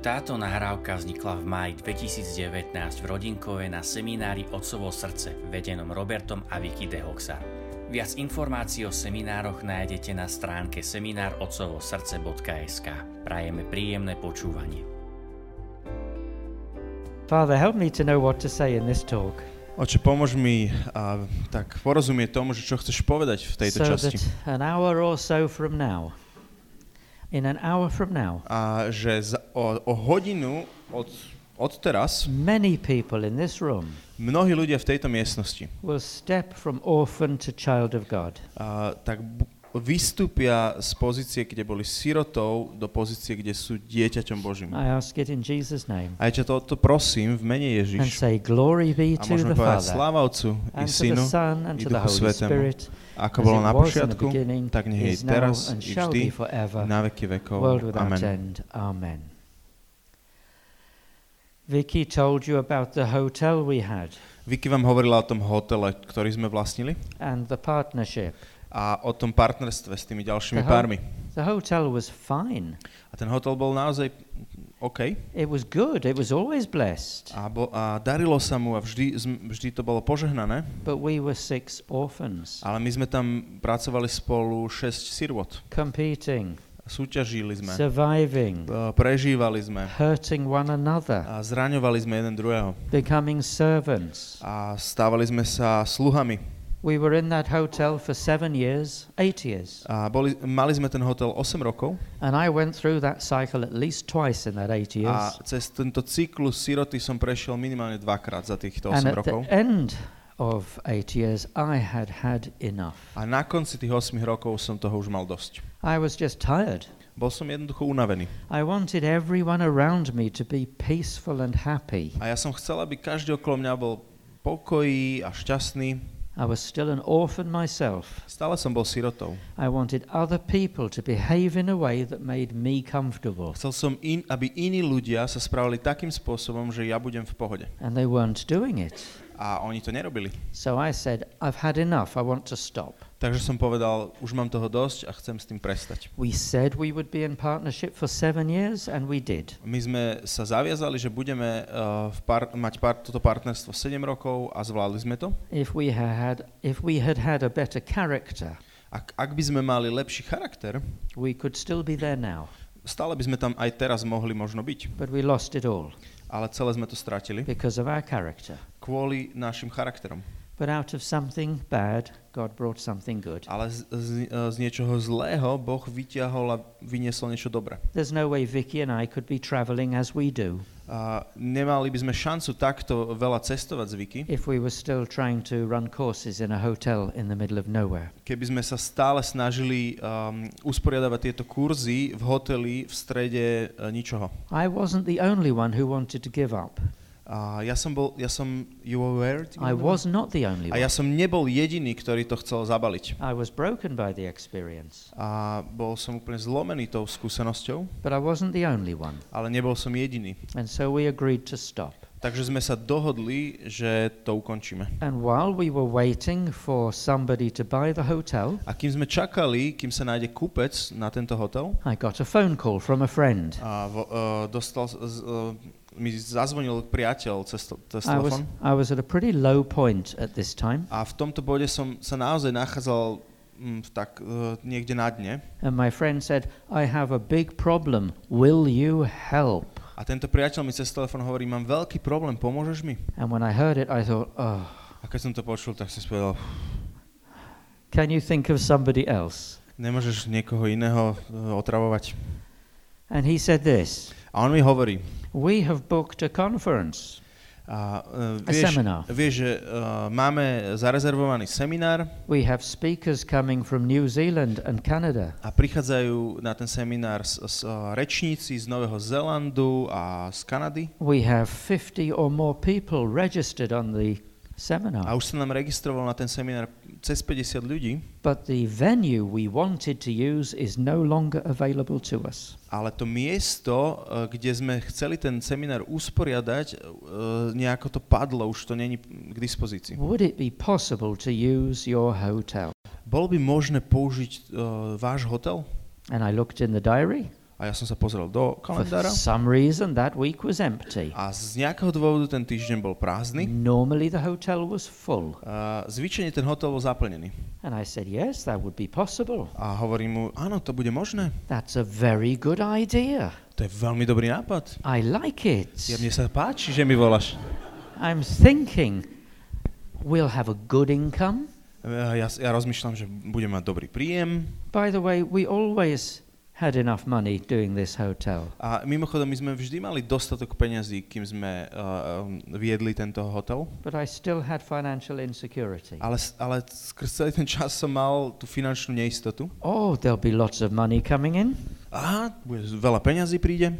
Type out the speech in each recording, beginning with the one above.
Táto nahrávka vznikla v máji 2019 v Rodinkove na seminári Otcovo srdce vedenom Robertom a Vicky de Hoxar. Viac informácií o seminároch nájdete na stránke seminárotcovosrdce.sk. Prajeme príjemné počúvanie. Father, help me to know what to say in this talk. Oče, pomôž mi a, tak porozumieť tomu, že čo chceš povedať v tejto so časti. that an hour or so from now, in an hour from now, A že za, o, o hodinu od, od teraz many people in this room mnohí ľudia v tejto miestnosti will step from orphan to child of God. a, tak vystúpia z pozície, kde boli sirotou, do pozície, kde sú dieťaťom Božím. I ask it in Jesus' name. A ja ťa toto prosím v mene And Ježiš. say, Glory be A to môžeme the povedať Father, sláva Otcu i and to Synu, and i to Duchu Svetému, Spirit, ako bolo na the počiatku, tak nech je teraz, i vždy, na veky vekov. Amen. end. Amen. Vicky told you about the hotel we had Vicky vám hovorila o tom hotele, ktorý sme vlastnili and the partnership. a o tom partnerstve s tými ďalšími Aha. pármi. The hotel was fine. A ten hotel bol naozaj OK It was good. It was always blessed. a, bo, a darilo sa mu a vždy, vždy to bolo požehnané, But we were six orphans ale my sme tam pracovali spolu 6 sirvot. competing, Súťažili sme, surviving, prežívali sme hurting one another, a zraňovali sme jeden druhého becoming servants. a stávali sme sa sluhami. We were in that hotel for seven years, eight years. A boli, mali sme ten hotel 8 rokov And I went through that cycle at least twice in that eight a years. cez tento cyklus siroty som prešiel minimálne dvakrát za týchto 8 And at rokov. the end of eight years, I had had enough. A na konci tých 8 rokov som toho už mal dosť. I was just tired. Bol som jednoducho unavený. I wanted everyone around me to be peaceful and happy. A ja som chcel, aby každý okolo mňa bol pokojí a šťastný. I was still an orphan myself. Stále som bol sirotou. I wanted other people to behave in a way that made me comfortable. Chcel som, in, aby iní ľudia sa správali takým spôsobom, že ja budem v pohode. And they weren't doing it. A oni to nerobili. So I said, I've had enough. I want to stop. Takže som povedal, už mám toho dosť a chcem s tým prestať. We said we would be in partnership for seven years, and we did. My sme sa zaviazali, že budeme uh, v par- mať par- toto partnerstvo 7 rokov a zvládli sme to. If we had, if we had had a better character, Ak, ak by sme mali lepší charakter, we could still be there now. stále by sme tam aj teraz mohli možno byť. But we lost it all Ale celé sme to stratili because of our character. kvôli našim charakterom. But out of something bad, God brought something good. Ale z, z, z niečoho zlého Boh vyťahol a vyniesol niečo dobré. There's no way Vicky and I could be traveling as we do A nemali by sme šancu takto veľa cestovať z Viki, if we were still trying to run courses in a hotel in the middle of nowhere. keby sme sa stále snažili um, usporiadavať tieto kurzy v hoteli v strede uh, ničoho. I wasn't the only one who wanted to give up. A ja som bol, ja som, you were, I was not the only a ja one. som nebol jediný, ktorý to chcel zabaliť. I was broken by the experience, A bol som úplne zlomený tou skúsenosťou, but I wasn't the only one. ale nebol som jediný. And so we agreed to stop. Takže sme sa dohodli, že to ukončíme. And while we were waiting for somebody to buy the hotel, A kým sme čakali, kým sa nájde kúpec na tento hotel, I got a phone call from a friend. a vo, uh, dostal, uh, mi zazvonil priateľ cez, to, cez I was, telefon. I was at a pretty low point at this time, A v tomto bode som sa naozaj nachádzal mm, v tak uh, niekde na dne. and my friend said, I have a big problem. Will you help? A tento priateľ mi cez telefon hovorí, mám veľký problém, pomôžeš mi? And when I heard it, I thought, oh, A keď som to počul, tak som povedal, can you think of somebody else? nemôžeš niekoho iného uh, otravovať. And he said this A on mi hovorí, We have booked a conference, a, uh, a vieš, seminar. vieš, že uh, máme zarezervovaný seminár We have speakers coming from New Zealand and Canada. a prichádzajú na ten seminár s, s, uh, rečníci z Nového Zélandu a z Kanady We have 50 or more people registered on the a seminar. už sa nám registrovalo na ten seminár cez 50 ľudí, But the venue we wanted to use is no longer available to us. ale to miesto, uh, kde sme chceli ten seminár usporiadať, uh, nejako to padlo, už to není k dispozícii. Would it be possible to use your hotel? Bolo by možné použiť uh, váš hotel? And I looked in the diary, A ja som sa pozrel do For kalendára some reason, that week was empty. a z nejakého dôvodu ten týždeň bol prázdny. Normally, the hotel was full. A zvyčajne ten hotel bol zaplnený. And I said, Yes, that would be possible. A hovorím mu, áno, to bude možné. That's a very good idea. To je veľmi dobrý nápad. I like it. Ja, mne sa páči, že mi voláš. I'm thinking we'll have a good income. Ja, ja rozmýšľam, že budem mať dobrý príjem. By the way, we always had enough money doing this hotel. A mimochodom, my sme vždy mali dostatok peňazí, kým sme uh, viedli tento hotel. But I still had financial insecurity. Ale, ale skrz celý ten čas som mal tú finančnú neistotu. Oh, there'll be lots of money coming in. Aha, bude veľa peňazí príde.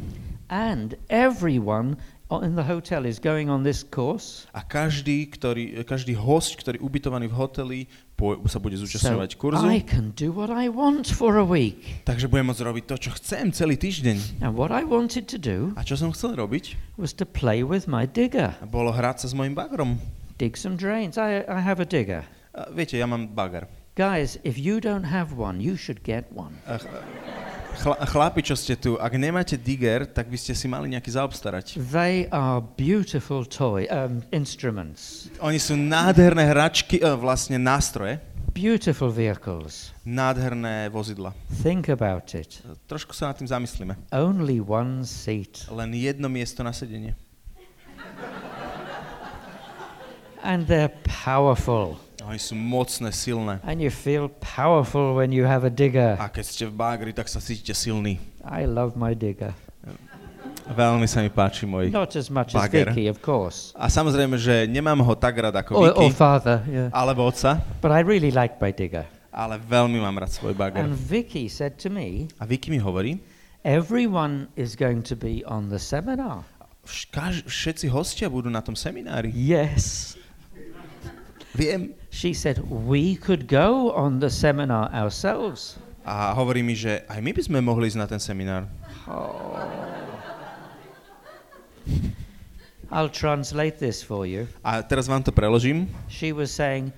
And everyone in the hotel is going on this course. A každý, ktorý, každý host, ktorý je ubytovaný v hoteli, po, sa bude So zúčastňovať kurzu. I can do what I want for a week. Takže budem môcť robiť to, čo chcem celý týždeň. And what I wanted to do A čo som chcel robiť? was to play with my digger, Bolo hrať sa s mojim bagrom. dig some drains. I, I have a digger. A viete, ja mám bager. Guys, if you don't have one, you should get one. A ch- chla, chlapi, čo ste tu, ak nemáte digger, tak by ste si mali nejaký zaobstarať. They are beautiful toy um, instruments, Oni sú nádherné hračky, e, vlastne nástroje, beautiful vehicles. nádherné vozidla. Think about it. E, Trošku sa nad tým zamyslíme. Only one seat, Len jedno miesto na sedenie. and they're powerful. Oni sú mocné, silné. And you feel powerful when you have a digger. A keď ste v bagri, tak sa cítite silný. I love my digger. Veľmi sa mi páči môj. Not as much as Bagger. Vicky, of course, A samozrejme, že nemám ho tak rád ako or, or Vicky, father. Yeah. alebo otca, But I really like my digger. ale veľmi mám rád svoj bager. And Vicky said to me, A Vicky mi hovorí, everyone is going to be on the seminar. "Vš- kaž- všetci hostia budú na tom seminári. Yes. Viem. She said, we could go on the seminar ourselves. A hovorí mi, že aj my by sme mohli ísť na ten seminár. I'll translate this for you. A teraz vám to preložím. She was saying,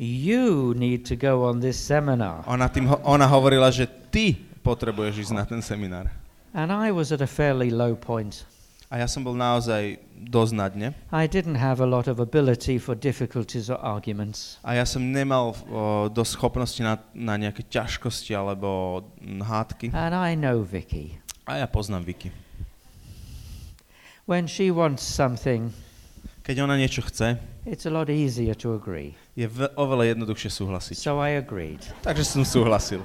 you need to go on this seminar. Ona, tým, ho- ona hovorila, že ty potrebuješ ísť na ten seminár. And I was at a fairly low point. A ja som bol naozaj dosť na dne. I didn't have a lot of ability for difficulties or arguments. A ja som nemal o, dosť schopnosti na, na nejaké ťažkosti alebo hádky. And I know Vicky. A ja poznám Vicky. When she wants something, Keď ona niečo chce, it's a lot easier to agree. je v, oveľa jednoduchšie súhlasiť. So I agreed. Takže som súhlasil.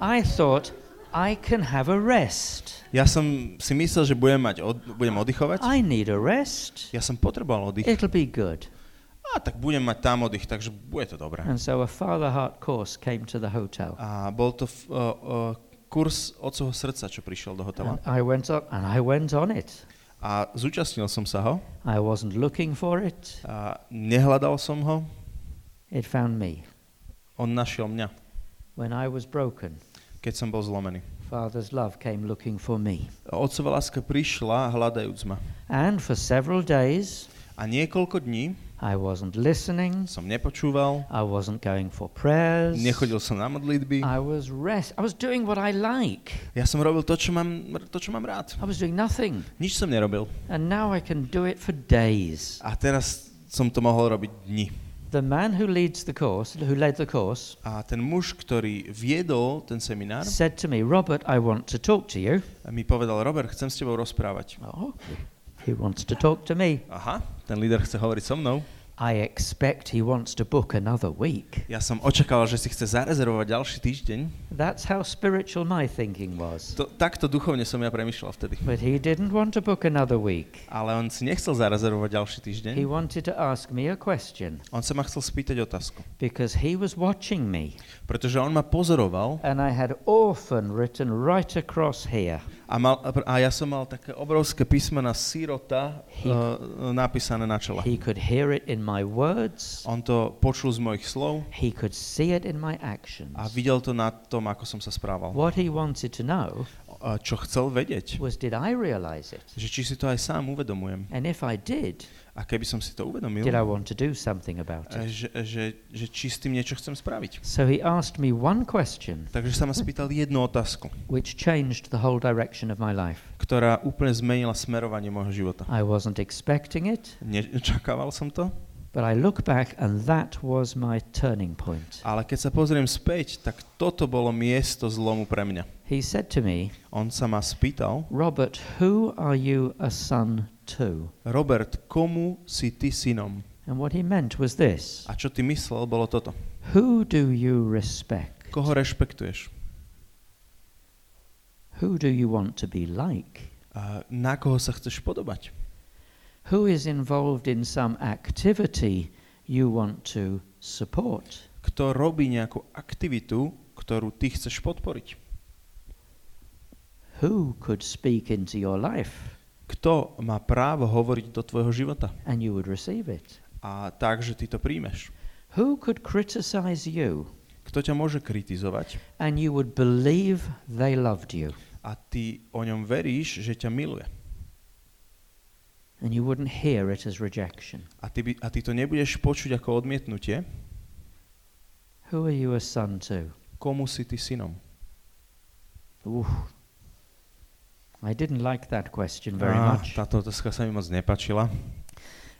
I thought I can have a rest. Ja som si myslel, že budem, mať od, budem oddychovať. I need a rest. Ja som potreboval oddych. It'll be good. A tak budem mať tam oddych, takže bude to dobré. And so a Father Heart course came to the hotel. A bol to uh, uh, kurz otcovho srdca, čo prišiel do hotela. And I went on, and I went on it. A zúčastnil som sa ho. I wasn't looking for it. A nehľadal som ho. It found me. On našiel mňa, When I was broken, keď som bol zlomený. Father's love came looking for me. Otcová láska prišla hľadajúc ma. And for several days, A niekoľko dní I wasn't listening. som nepočúval, I wasn't going for prayers. nechodil som na modlitby. I was rest. I was doing what I like. Ja som robil to, čo mám, to, čo mám rád. I was doing nothing. Nič som nerobil. And now I can do it for days. A teraz som to mohol robiť dni. The man who leads the course, who led the course, A ten muž, ktorý viedol ten seminár, said to me, Robert, I want to talk to you. mi povedal, Robert, chcem s tebou rozprávať. Oh, he wants to talk to me. Aha, ten líder chce hovoriť so mnou. I expect he wants to book another week. Ja som očakával, že si chce zarezervovať ďalší týždeň. That's how spiritual my thinking was. To, takto duchovne som ja premyšľal vtedy. But he didn't want to book another week. Ale on si nechcel zarezervovať ďalší týždeň. He wanted to ask me a question On sa ma chcel spýtať otázku. because he was watching me. Pretože on ma pozoroval And I had orphan written right across here. A, mal, a ja som mal také obrovské písmena sírota He- uh, napísané na čele. He could hear it in my words. On to počul z mojich slov He could see it in my actions. a videl to na tom, ako som sa správal. What he wanted to know a čo chcel vedieť. was did I realize it? Že či si to aj sám uvedomujem. And if I did, A keby som si to uvedomil, did I want to do something about it? že, že, že či s tým niečo chcem spraviť. So he asked me one question Takže sa ma spýtal jednu otázku, which changed the whole direction of my life. ktorá úplne zmenila smerovanie môjho života. I wasn't expecting it, Nečakával som to, but I look back and that was my turning point. ale keď sa pozriem späť, tak toto bolo miesto zlomu pre mňa. He said to me, On sa ma spýtal, Robert, who are you a son to? Robert, komu si ty synom? And what he meant was this A čo ty myslel, bolo toto. Who do you respect? Koho rešpektuješ? Who do you want to be like? A na koho sa chceš podobať? Who is involved in some activity you want to support? Kto robí nejakú aktivitu, ktorú ty chceš podporiť? Who could speak into your life Kto má právo hovoriť do tvojho života? and you would receive it? A tak, že ty to príjmeš. Who could criticize you Kto ťa môže kritizovať and you would believe they loved you a ty o ňom veríš, že ťa miluje. and you wouldn't hear it as rejection? A ty, by, a ty to nebudeš počuť ako odmietnutie, Who are you a son to? komu si ty synom? Ooh. I didn't like that question very Á, much. Táto otázka sa mi moc nepačila.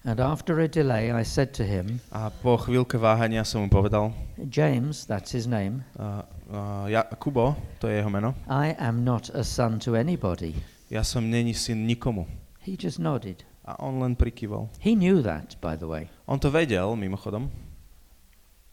And after a delay, I said to him, A po chvíľke váhania som mu povedal, James, that's his name, uh, uh, ja, Kubo, to je jeho meno, I am not a son to anybody. ja som není syn nikomu. He just nodded. A on len prikýval. He knew that, by the way. On to vedel, mimochodom,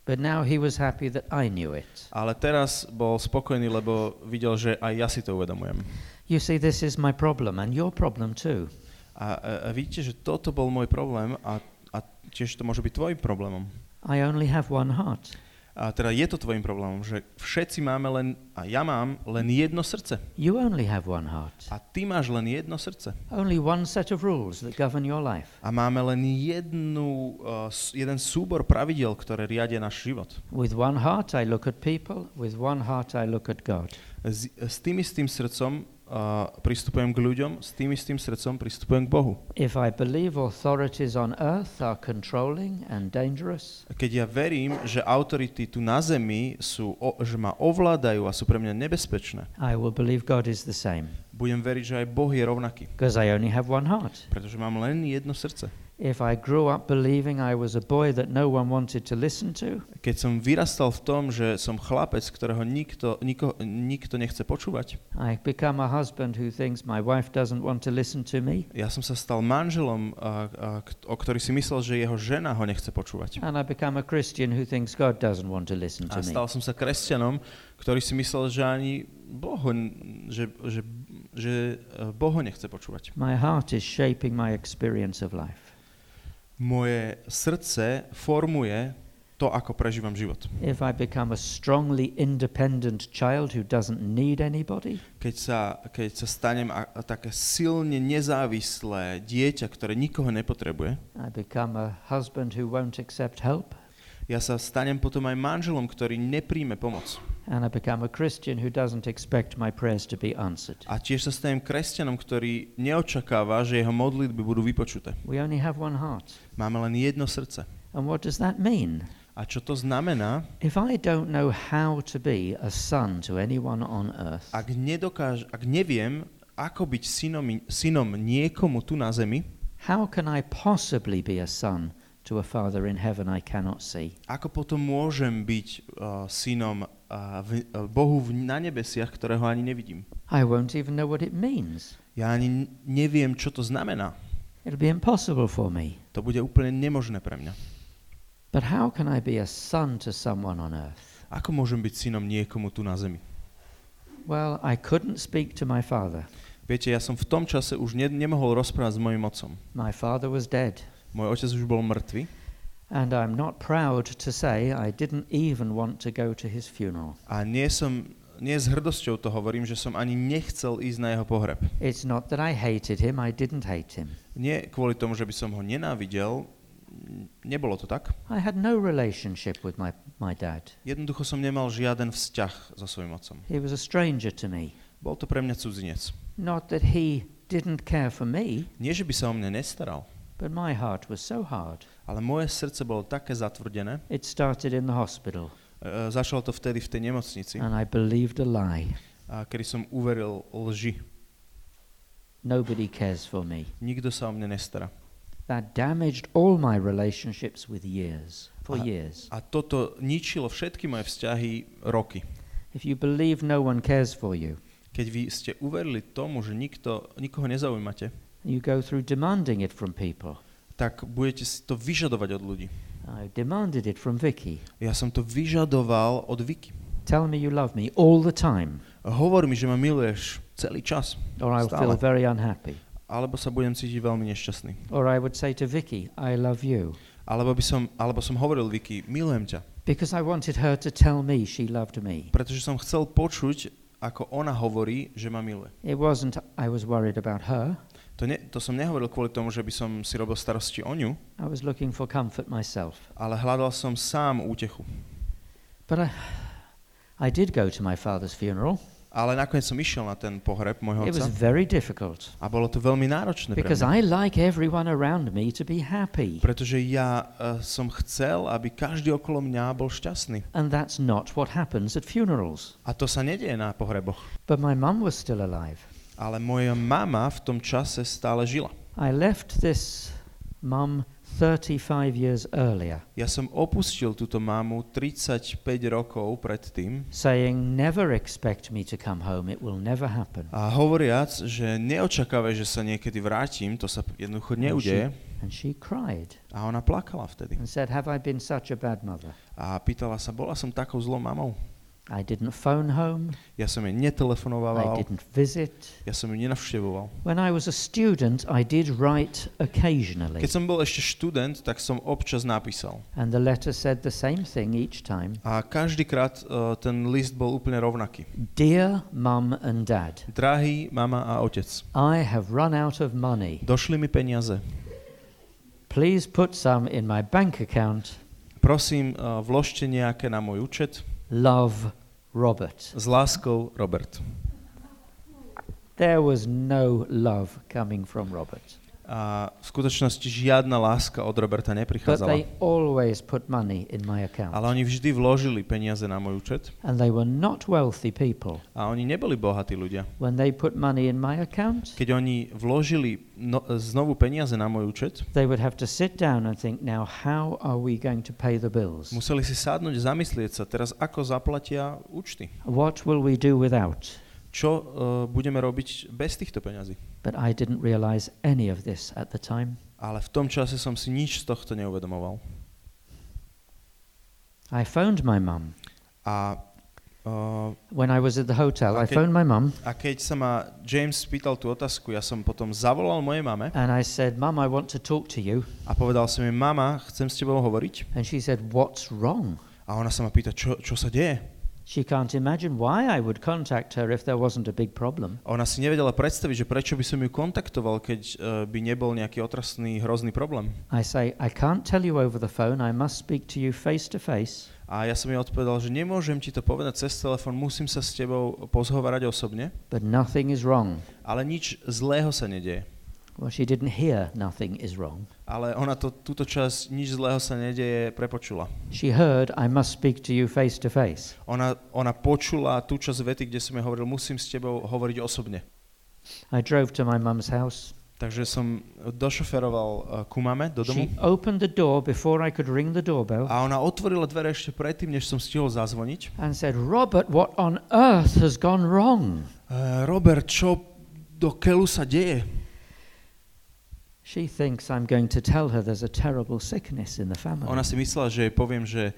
But now he was happy that I knew it. ale teraz bol spokojný, lebo videl, že aj ja si to uvedomujem. You see, this is my problem and your problem too. A, a, vidíte, že toto bol môj problém a, a tiež to môže byť tvojim problémom. I only have one heart. A teda je to tvojim problémom, že všetci máme len, a ja mám len jedno srdce. You only have one heart. A ty máš len jedno srdce. Only one set of rules that govern your life. A máme len jednu, uh, jeden súbor pravidel, ktoré riadia náš život. With one heart, I look at people. With one heart, I look at God. S, s tým istým srdcom uh, pristupujem k ľuďom, s tým istým srdcom pristupujem k Bohu. If I believe authorities on earth are controlling and dangerous, Keď ja verím, že autority tu na zemi sú, o, že ma ovládajú a sú pre mňa nebezpečné, I will believe God is the same budem veriť, že aj Boh je rovnaký, because I only have one heart. pretože mám len jedno srdce. If I grew up believing I was a boy that no one wanted to listen to, Keď som vyrastal v tom, že som chlapec, ktorého nikto, niko, nikto nechce počúvať, I become a husband who thinks my wife doesn't want to listen to me, ja som sa stal manželom, a, a, o ktorý si myslel, že jeho žena ho nechce počúvať. and I become a Christian who thinks God doesn't want to listen A to me. stal som sa kresťanom, ktorý si myslel, že ani Boh, ho že, že, že e, Boh ho nechce počúvať. My heart is shaping my experience of life. Moje srdce formuje to, ako prežívam život. If I become a strongly independent child who doesn't need anybody, Keď sa, keď sa stanem a, a také silne nezávislé dieťa, ktoré nikoho nepotrebuje, I become a husband who won't accept help, ja sa stanem potom aj manželom, ktorý nepríjme pomoc. And I become a Christian who doesn't expect my prayers to be answered. A tiež sa stanem kresťanom, ktorý neočakáva, že jeho modlitby budú vypočuté. We only have one heart. Máme len jedno srdce. And what does that mean? A čo to znamená, If I don't know how to be a son to anyone on earth, ak, nedokáž, ak neviem, ako byť synom, synom niekomu tu na zemi, how can I possibly be a son to a father in heaven I cannot see? ako potom môžem byť uh, synom v, uh, Bohu v, na nebesiach, ktorého ani nevidím. I won't even know what it means. Ja ani neviem, čo to znamená. It'll be impossible for me. To bude úplne nemožné pre mňa. But how can I be a son to someone on earth? Ako môžem byť synom niekomu tu na zemi? Well, I couldn't speak to my father. Viete, ja som v tom čase už ne, nemohol rozprávať s mojim otcom. My father was dead. Môj otec už bol mŕtvy And I'm not proud to say I didn't even want to go to his funeral. a nie som, nie s hrdosťou to hovorím, že som ani nechcel ísť na jeho pohreb. It's not that I hated him, I didn't hate him. Nie kvôli tomu, že by som ho nenávidel, nebolo to tak. I had no relationship with my, my dad. Jednoducho som nemal žiaden vzťah so svojim otcom. He was a stranger to me. Bol to pre mňa cudzinec. Not that he didn't care for me, Nie, že by sa o mne nestaral, but my heart was so hard. ale moje srdce bolo také zatvrdené. It started in the hospital, E, začalo to vtedy v tej nemocnici, and I believed a lie. a kedy som uveril lži. Nobody cares for me. Nikto sa o mne nestará. That damaged all my relationships with years, for Uh, years. A toto ničilo všetky moje vzťahy roky. If you believe no one cares for you, Keď vy ste uverili tomu, že nikto, nikoho nezaujímate, you go through demanding it from people. tak budete si to vyžadovať od ľudí. I demanded it from Vicky. Ja som to vyžadoval od Vicky. Tell me you love me all the time, Hovor mi, že ma miluješ celý čas. or I'll Stále. feel very unhappy. Alebo sa budem cítiť veľmi nešťastný. Or I would say to Vicky, I love you. Alebo, by som, alebo som hovoril Vicky, milujem ťa. Because I wanted her to tell me she loved me. Pretože som chcel počuť, ako ona hovorí, že ma miluje. It wasn't I was worried about her. To, ne, to som nehovoril kvôli tomu, že by som si robil starosti o ňu, I was looking for comfort myself. ale hľadal som sám útechu. But I, I did go to my father's funeral. Ale nakoniec som išiel na ten pohreb môjho It was otca very difficult a bolo to veľmi náročné pre because mňa. I like everyone around me to be happy. Pretože ja uh, som chcel, aby každý okolo mňa bol šťastný. And that's not what happens at funerals. A to sa nedieje na pohreboch. But my mum was still alive. Ale moja mama v tom čase stále žila. I left this mum 35 years earlier, Ja som opustil túto mamu 35 rokov predtým saying, Never expect me to come home, it will never happen. a hovoriac, že neočakávaj, že sa niekedy vrátim, to sa jednoducho neudeje. And she cried A ona plakala vtedy. and said, Have I been such a bad mother? A pýtala sa, bola som takou zlou mamou? I didn't phone home, Ja som jej I netelefonoval, didn't visit. ja som ju nenavštevoval. When I was a student, I did write occasionally. Keď som bol ešte študent, tak som občas napísal. And the letter said the same thing each time A každýkrát uh, ten list bol úplne rovnaký. Dear Mum and Dad, Drahý mama a otec, I have run out of money. došli mi peniaze. Please put some in my bank account. Prosím, uh, vložte nejaké na môj účet. Love, Robert. S láskou, Robert. There was no love coming from Robert. A v skutočnosti žiadna láska od Roberta But neprichádzala. they always put money in my account. Ale oni vždy vložili peniaze na môj účet And they were not wealthy people. a oni neboli bohatí ľudia. When they put money in my account, Keď oni vložili no, znovu peniaze na môj účet, they would have to sit down and think, now how are we going to pay the bills? museli si sadnúť, zamyslieť sa, teraz ako zaplatia účty. What will we do without? Čo uh, budeme robiť bez týchto peňazí? But I didn't realize any of this at the time. Ale v tom čase som si nič z tohto neuvedomoval. I phoned my mum. A, uh, When I was at the hotel, I phoned my mum a keď sa ma James spýtal tú otázku, ja som potom zavolal mojej mame and I said, Mum, I want to talk to you. a povedal som jej, mama, chcem s tebou hovoriť. And she said, What's wrong? A ona sa ma pýta, čo, čo sa deje? She can't imagine why I would contact her if there wasn't a big problem. Ona si nevedela predstaviť, že prečo by som ju kontaktoval, keď uh, by nebol nejaký otrasný, hrozný problém. I say, I can't tell you over the phone. I must speak to you face to face. A ja som jej odpovedal, že nemôžem ti to povedať cez telefón, musím sa s tebou pozhovárať osobne, But nothing is wrong. ale nič zlého sa nedieje. Well, she didn't hear nothing is wrong. Ale ona to, túto časť, nič zlého sa nedieje, prepočula. She heard, I must speak to you face to face. Ona, ona počula tú časť vety, kde som jej hovoril, musím s tebou hovoriť osobne. I drove to my mum's house. Takže som došoferoval uh, ku mame do domu She opened the door before I could ring the doorbell a ona otvorila dvere ešte predtým, než som stihol zazvoniť. and said, Robert, what on earth has gone wrong? Uh, Robert, čo do keľu sa deje? She thinks I'm going to tell her there's a terrible sickness in the family. Ona si myslela, že jej poviem, že,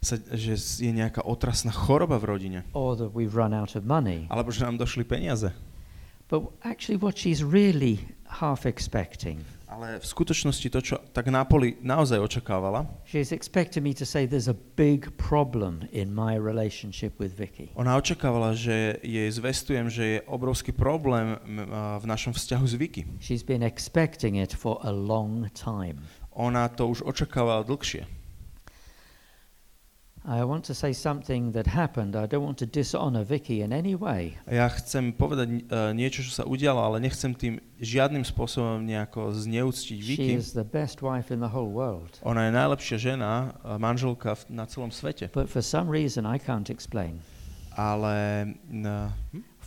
sa, že je nejaká otrasná choroba v rodine. or that we've run out of money. Alebo že nám došli peniaze. But actually, what she's really half expecting, Ale v skutočnosti to, čo tak Napoli naozaj očakávala, she's expecting me to say there's a big problem in my relationship with Vicky. ona očakávala, že jej zvestujem, že je obrovský problém v našom vzťahu s Vicky. She's been expecting it for a long time. Ona to už očakávala dlhšie. I want to say something that happened. I don't want to dishonor Vicky in any way. Ja chcem povedať uh, niečo, čo sa udialo, ale nechcem tým žiadnym spôsobom nejako zneúctiť She Vicky. is the best wife in the whole world. Ona je najlepšia žena, uh, manželka v, na celom svete. But for some reason I can't explain. Ale, uh,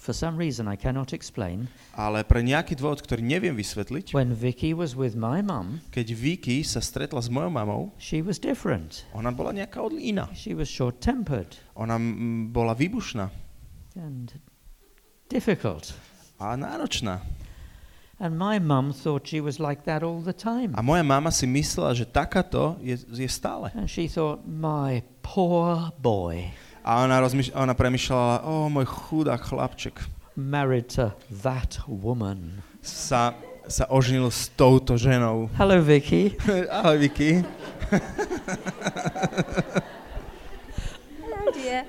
For some reason I cannot explain, ale pre nejaký dôvod, ktorý neviem vysvetliť, when Vicky was with my mum, keď Vicky sa stretla s mojou mamou, she was different. ona bola nejaká iná. She was short-tempered Ona bola výbušná and difficult. a náročná. And my mum thought she was like that all the time. A moja mama si myslela, že takáto je, je stále. And she thought, my poor boy, A ona, rozmýš- ona premyšľala, o môj chudák chlapček married to that woman. sa, sa oženil s touto ženou. Hello, Vicky. Ahoj, Vicky. Hello, oh, dear.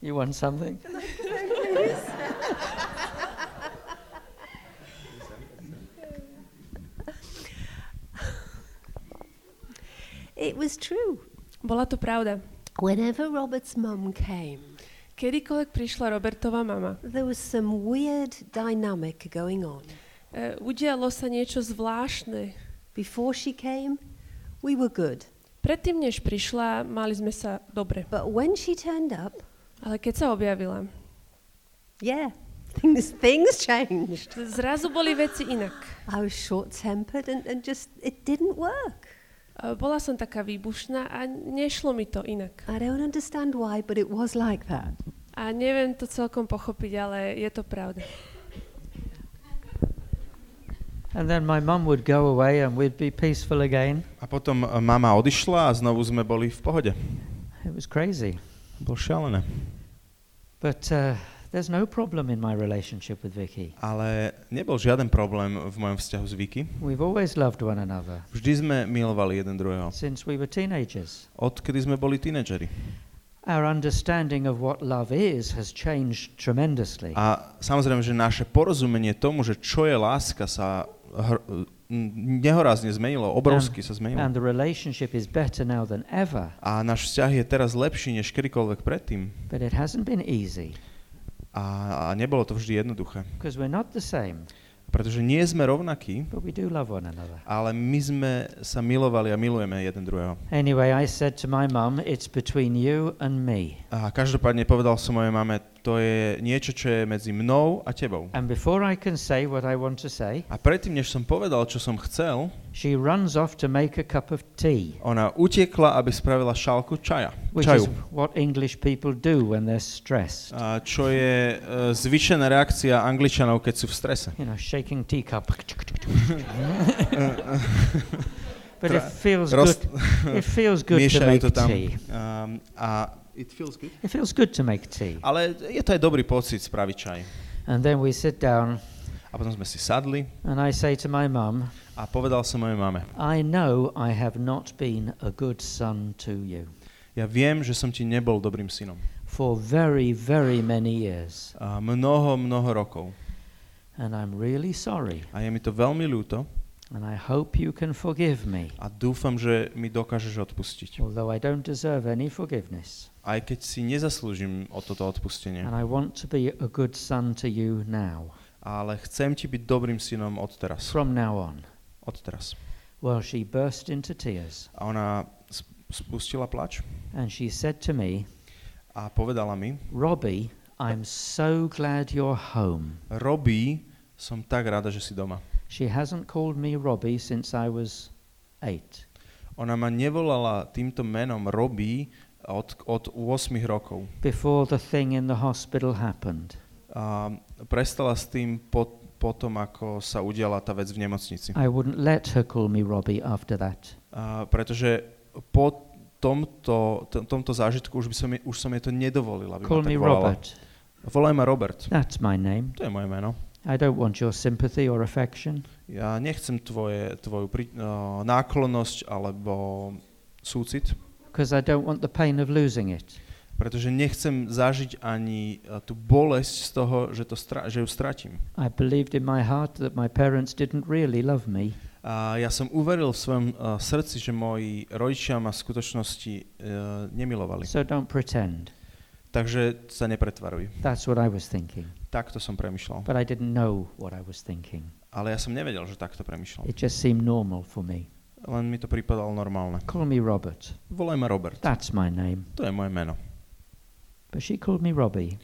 You want something? It was true. Bola to pravda. Whenever Robert's mum came, Kedykoľvek prišla Robertová mama, there was some weird dynamic going on. e, udialo sa niečo zvláštne. Before she came, we were good. Predtým, než prišla, mali sme sa dobre. But when she turned up, Ale keď sa objavila, yeah, things, things changed. zrazu boli veci inak. I was short-tempered and, and just, it didn't work. E, Bola som taká výbušná a nešlo mi to inak. I don't understand why, but it was like that. A neviem to celkom pochopiť, ale je to pravda. And then my mum would go away and we'd be peaceful again. A potom e, mama odišla a znovu sme boli v pohode. It was crazy. Bolo šialené. But uh, there's no problem in my relationship with Vicky. Ale nebol žiaden problém v mojom vzťahu s Vicky. We've always loved one another Vždy sme milovali jeden druhého. since we were teenagers. Odkedy sme boli tínedžeri. Our understanding of what love is has changed tremendously. A samozrejme, že naše porozumenie tomu, že čo je láska, sa hr- m, nehorázne zmenilo, obrovsky sa zmenilo. And the relationship is better now than ever, A náš vzťah je teraz lepší než kedykoľvek predtým. but it hasn't been easy A, a nebolo to vždy jednoduché. because we're not the same, Pretože nie sme rovnakí, but we do love one another. ale my sme sa milovali a milujeme jeden druhého. Anyway, I said to my mum, it's between you and me. A každopádne povedal som mojej mame, to je niečo, čo je medzi mnou a tebou. And before I can say what I want to say, A predtým, než som povedal, čo som chcel, she runs off to make a cup of tea, ona utiekla, aby spravila šálku čaja. which is Čaju. what English people do when they're stressed. A čo je uh, zvyšená reakcia Angličanov, keď sú v strese. You know, shaking teacup. but it feels good. It feels good to make tea. Um, a it feels good. It feels good to make tea. Ale je to aj dobrý pocit spraviť čaj. And then we sit down, A potom sme si sadli and I say to my mum, a povedal som mojej mame, I know I have not been a good son to you ja viem, že som ti nebol dobrým synom. for very, very many years, A mnoho, mnoho rokov. and I'm really sorry, A je mi to veľmi ľúto and I hope you can forgive me, a dúfam, že mi dokážeš odpustiť. although I don't deserve any forgiveness. Aj keď si nezaslúžim o toto odpustenie. And I want to be a good son to you now, Ale chcem ti byť dobrým synom od teraz. from now on. Od teraz. Well, she burst into tears, A ona sp- spustila plač and she said to me, a povedala mi, Robbie, I'm so glad you're home. Robí, som tak rada, že si doma. She hasn't called me Robbie since I was eight. Ona ma nevolala týmto menom Robí od, od 8 rokov. Before the thing in the hospital happened. A prestala s tým po, potom, ako sa udiala tá vec v nemocnici. I wouldn't let her call me Robbie after that. A pretože po tomto, t- tomto zážitku už, by som, jej- už som jej to nedovolil, aby Call ma me tak volala. Robert. Volaj ma Robert. That's my name. To je moje meno. I don't want your sympathy or affection. Ja nechcem tvoje, tvoju pri, uh, náklonnosť alebo súcit, because I don't want the pain of losing it. pretože nechcem zažiť ani uh, tú bolesť z toho, že, to stra- že ju stratím. I believed in my heart that my parents didn't really love me, A ja som uveril v svojom uh, srdci, že moji rodičia ma v skutočnosti uh, nemilovali. So don't pretend. Takže sa nepretvaruj. That's what I was thinking. Takto som premyšľal. But I didn't know what I was thinking. Ale ja som nevedel, že takto premyšľal. It just seemed normal for me. Len mi to pripadalo normálne. Call me Robert. Volaj ma Robert. That's my name. To je moje meno. But she called me Robbie.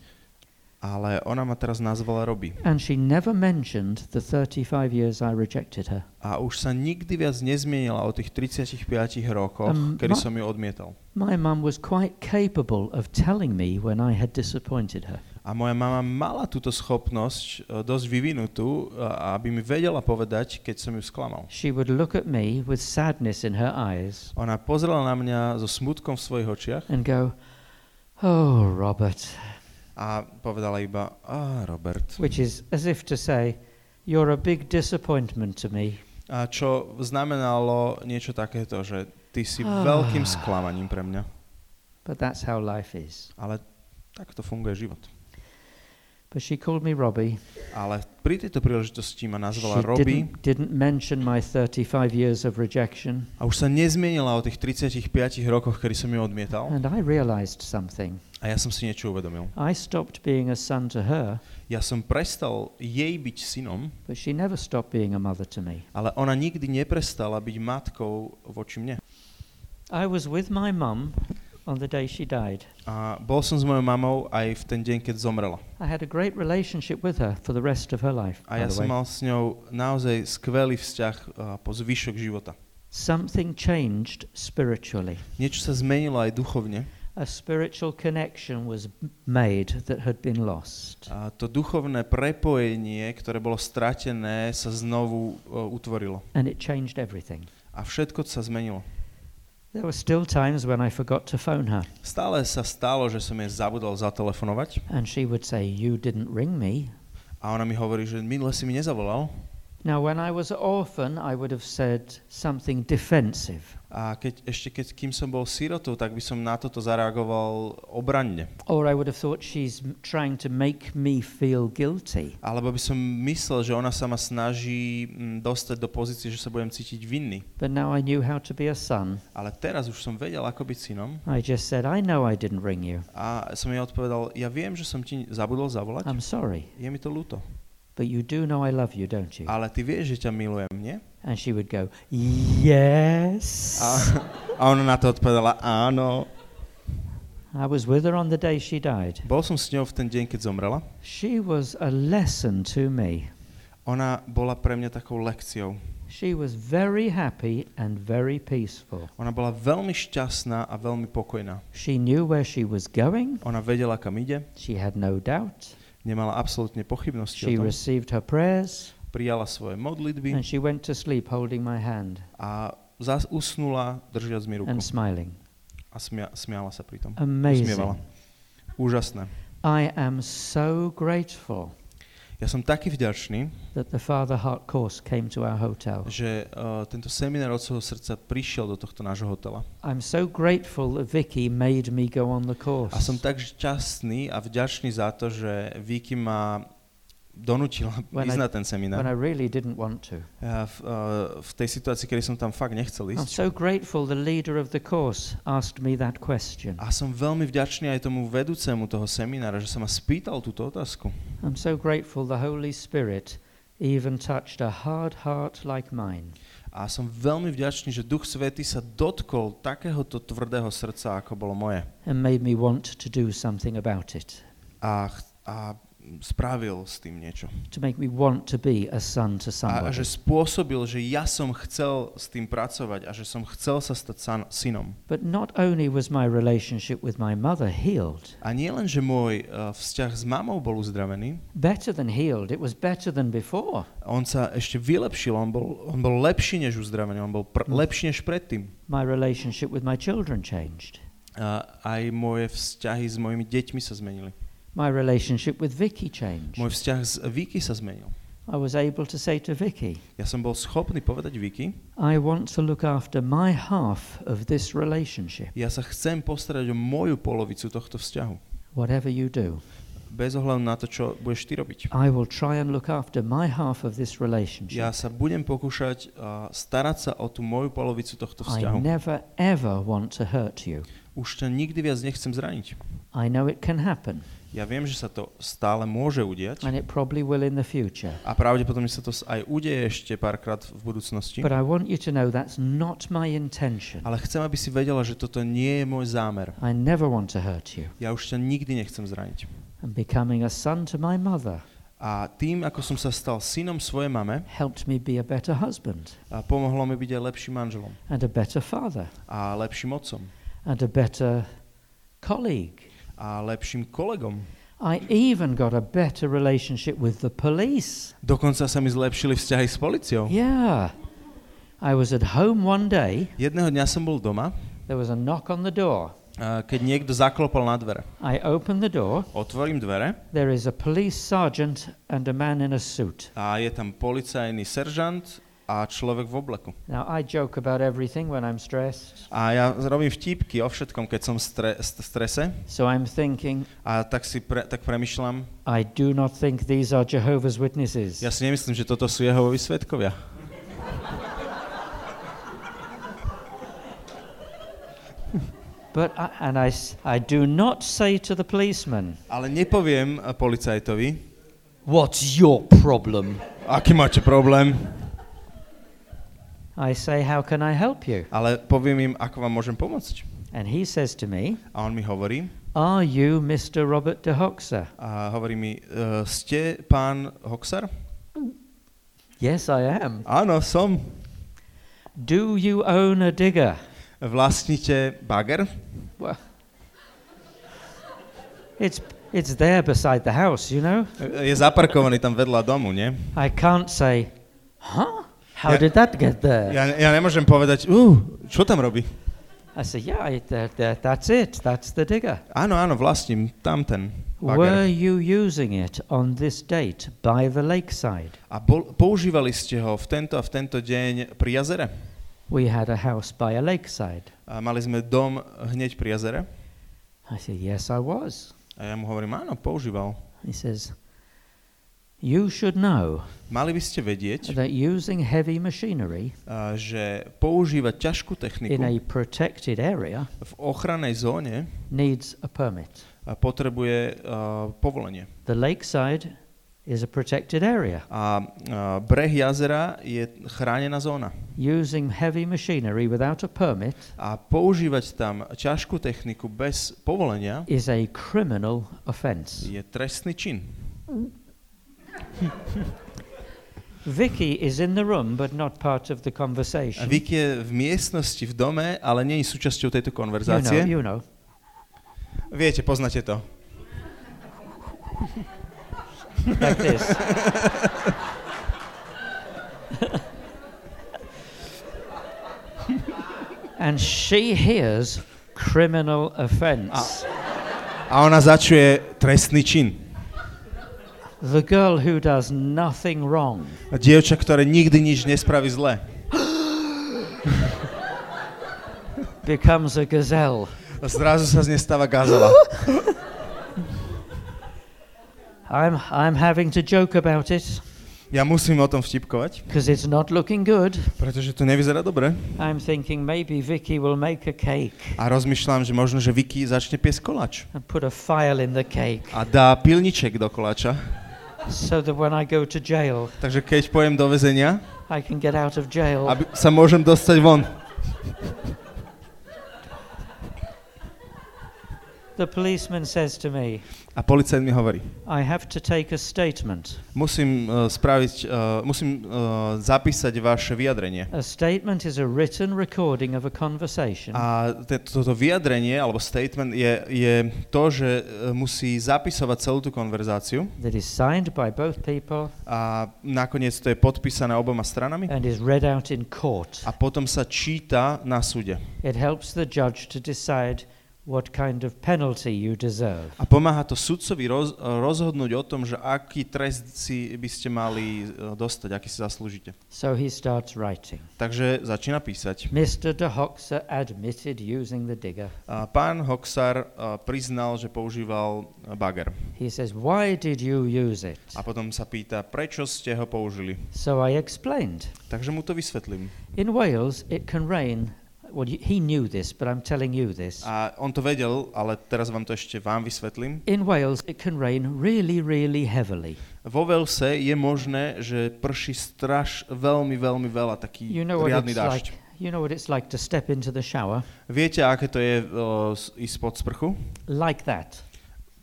Ale ona ma teraz nazvala Robbie. And she never mentioned the 35 years I rejected her. A už sa nikdy viac nezmienila o tých 35 rokoch, Um, kedy ma- som ju odmietal. My mum was quite capable of telling me when I had disappointed her. A moja mama mala túto schopnosť e, dosť vyvinutú, aby mi vedela povedať, keď som ju sklamal. She would look at me with sadness in her eyes Ona pozrela na mňa so smutkom v svojich očiach and go, Oh, Robert. a povedala iba, a Robert. Which is as if to say, You're a big disappointment to me. A čo znamenalo niečo takéto, že ty si Ah. veľkým sklamaním pre mňa. But that's how life is. Ale takto funguje život. But she called me Robbie. Ale pri tejto príležitosti ma nazvala She Robbie didn't, didn't mention my 35 years of rejection. a už sa nezmienila o tých 35 rokoch, kedy som ju odmietal. And I realized something. A ja som si niečo uvedomil. I stopped being a son to her, Ja som prestal jej byť synom, but she never stopped being a mother to me. ale ona nikdy neprestala byť matkou voči mne. I was with my mum on the day she died. A bol som s mojou mamou aj v ten deň, keď zomrela. I had a great relationship with her for the rest of her life. A ja som mal s ňou naozaj skvelý vzťah a, po zvyšok života. Something changed spiritually. Niečo sa zmenilo aj duchovne. A spiritual connection was made that had been lost. A to duchovné prepojenie, ktoré bolo stratené, sa znovu uh, utvorilo. And it changed everything. A všetko sa zmenilo. There were still times when I forgot to phone her, Stále sa stalo, že som jej zabudol zatelefonovať and she would say, You didn't ring me. a ona mi hovorí, že minule si mi nezavolal. Now, when I was an orphan, I would have said something defensive. A keď, ešte keď, kým som bol sirotou, tak by som na toto zareagoval obranne. Or I would have thought she's trying to make me feel guilty. Alebo by som myslel, že ona sa ma snaží mm, dostať do pozície, že sa budem cítiť vinný. But now I knew how to be a son. Ale teraz už som vedel, ako byť synom. I just said, I know I didn't ring you. A som jej odpovedal, ja viem, že som ti zabudol zavolať. I'm sorry. Je mi to ľúto. But you do know I love you, don't you? Ale ty vieš, že ťa milujem, nie? And she would go, Yes. A, a ona na to odpovedala, áno. I was with her on the day she died. Bol som s ňou v ten deň, keď zomrela. She was a lesson to me. Ona bola pre mňa takou lekciou. She was very happy and very peaceful. Ona bola veľmi šťastná a veľmi pokojná. She knew where she was going. Ona vedela, kam ide, She had no doubt. Nemala absolútne pochybnosti She o tom. received her prayers Prijala svoje modlitby and she went to sleep holding my hand a zas usnula, držiac mi ruku. and smiling. A smia, smiala sa pri tom. Amazing. Usmievala. Úžasné. I am so grateful Ja som taký vďačný, that the Father Heart course came to our hotel. že uh, tento seminár od svojho srdca prišiel do tohto nášho hotela. I'm so grateful that Vicky made me go on the course. A som tak šťastný a vďačný za to, že Vicky ma donútila ísť na ten seminár. when I really didn't want to. Ja v, uh, v tej situácii, kedy som tam fakt nechcel I'm ísť. so grateful the leader of the course asked me that question. A som veľmi vďačný aj tomu vedúcemu toho seminára, že sa ma spýtal túto otázku. I'm so grateful the Holy Spirit even touched a hard heart like mine. A som veľmi vďačný, že Duch Svetý sa dotkol takéhoto tvrdého srdca, ako bolo moje. and made me want to do something about it, A, a spravil s tým niečo. to make me want to be a son to A, a somebody. že spôsobil, že ja som chcel s tým pracovať a že som chcel sa stať san, synom. But not only was my relationship with my mother healed, A nie len, že môj uh, vzťah s mamou bol uzdravený, better than healed, it was better than before. on sa ešte vylepšil, on bol, on bol lepší než uzdravený, on bol pr- Mm. lepší než predtým. My relationship with my children changed. A aj moje vzťahy s mojimi deťmi sa zmenili. My relationship with Vicky changed. Môj vzťah s Vicky sa zmenil. I was able to say to Vicky, Ja som bol schopný povedať Vicky, I want to look after my half of this relationship, ja sa chcem postarať o moju polovicu tohto vzťahu. whatever you do. bez ohľadu na to, čo budeš ty robiť. I will try and look after my half of this relationship. Ja sa budem pokúšať uh, starať sa o tú moju polovicu tohto I vzťahu. never ever want to hurt you. Už ťa nikdy viac nechcem zraniť. I know it can happen, Ja viem, že sa to stále môže udiať and it probably will in the future. a pravdepodobne sa to aj udeje ešte párkrát v budúcnosti. But I want you to know that's not my intention. Ale chcem, aby si vedela, že toto nie je môj zámer. I never want to hurt you. Ja už ťa nikdy nechcem zraniť. And becoming a son to my mother A tým, ako som sa stal synom svojej mame, helped me be a better husband a pomohlo mi byť aj lepším manželom and a better father a lepším otcom and a better colleague. A lepším kolegom. I even got a better relationship with the police. Dokonca sa mi zlepšili vzťahy s policiou. Yeah. I was at home one day. Jedného dňa som bol doma, There was a knock on the door. keď niekto zaklopal na dvere. I opened the door. Otvorím dvere There is a police sergeant and a man in a suit. a je tam policajný seržant a človek v obleku. Now, I joke about everything when I'm stressed. A ja robím vtípky o všetkom, keď som v stre- st- strese So I'm thinking, a tak si pre- tak premyšľam, I do not think these are Jehovah's Witnesses. ja si nemyslím, že toto sú Jehovovi svetkovia. But I, and I, I do not say to the policeman, Ale nepoviem policajtovi, What's your problem? aký máte problém, I say, How can I help you? ale poviem im, ako vám môžem pomôcť. And he says to me, A on mi hovorí, Are you Mr. Robert de Hoxer? a hovorí mi, "E, ste pán Hoxar? Yes, I am. Áno, som. Do you own a digger? Vlastníte bager? Well, it's, it's there beside the house, you know? E, Je zaparkovaný tam vedľa domu, nie? I can't say, Huh? How Yeah. did that get there? Ja, ja nemôžem povedať, uh, čo tam robí? I say, Yeah, I, there, there, that's it. That's the digger. Áno, áno, vlastním tamten Were bager. you using it on this date by the lakeside? A bol, používali ste ho v tento a v tento deň pri jazere? We had a house by a lakeside. A mali sme dom hneď pri jazere? I said, Yes, I was. A ja mu hovorím, áno, používal. He says, You should know Mali by ste vedieť, that using heavy machinery a, že používať ťažkú techniku in a protected area v ochrannej zóne needs a permit. a potrebuje a, povolenie. The lakeside is a protected area. A, a breh jazera je chránená zóna. Using heavy machinery without a permit A používať tam ťažkú techniku bez povolenia is a criminal offence. je trestný čin. Vicky is in the room but not part of the A conversation. Vicky je v miestnosti v dome, ale nie je súčasťou tejto You know, konverzácie. you know. Viete, poznáte to. like this. and she hears criminal offence. A ona začuje trestný čin. The girl who does nothing wrong A dievča, ktoré nikdy nič nespraví zle, becomes a gazelle. a zrazu sa z nej stáva gazela. I'm, I'm having to joke about it Ja musím o tom vtipkovať, it's not looking good. pretože to nevyzerá dobre. I'm thinking maybe Vicky will make a cake A rozmýšľam, že možno, že Vicky začne piesť koláč. and put a file in the cake A dá pilniček do koláča. So that when I go to jail, Takže keď pojem do väzenia, I can get out of jail. aby sa môžem dostať von. The policeman says to me, A policajt mi hovorí, I have to take a statement. musím uh, spraviť, uh, musím uh, zapísať vaše vyjadrenie. A statement is a written recording of a conversation A toto vyjadrenie, alebo statement, je, je to, že musí zapisovať celú tú konverzáciu that is signed by both people a nakoniec to je podpísané oboma stranami and is read out in court. a potom sa číta na súde. It helps the judge to decide what kind of penalty you deserve. A pomáha to sudcovi roz, rozhodnúť o tom, že aký trest si by ste mali e, dostať, aký si zaslúžite. So he starts writing. Takže začína písať. Mr. de Hoxer admitted using the digger. A pán Hoxar e, priznal, že používal e, bager. He says, Why did you use it? A potom sa pýta, prečo ste ho použili. So I explained. Takže mu to vysvetlím. In Wales, it can rain. Well, he knew this, but I'm telling you this. A on to vedel, ale teraz vám to ešte vám vysvetlím. In Wales, it can rain really, really heavily. Vo Velse je možné, že prší straš veľmi, veľmi veľa, taký You know what riadny it's dážď. like. You know what it's like to step into the shower Viete, aké to je s- ísť pod sprchu? like that,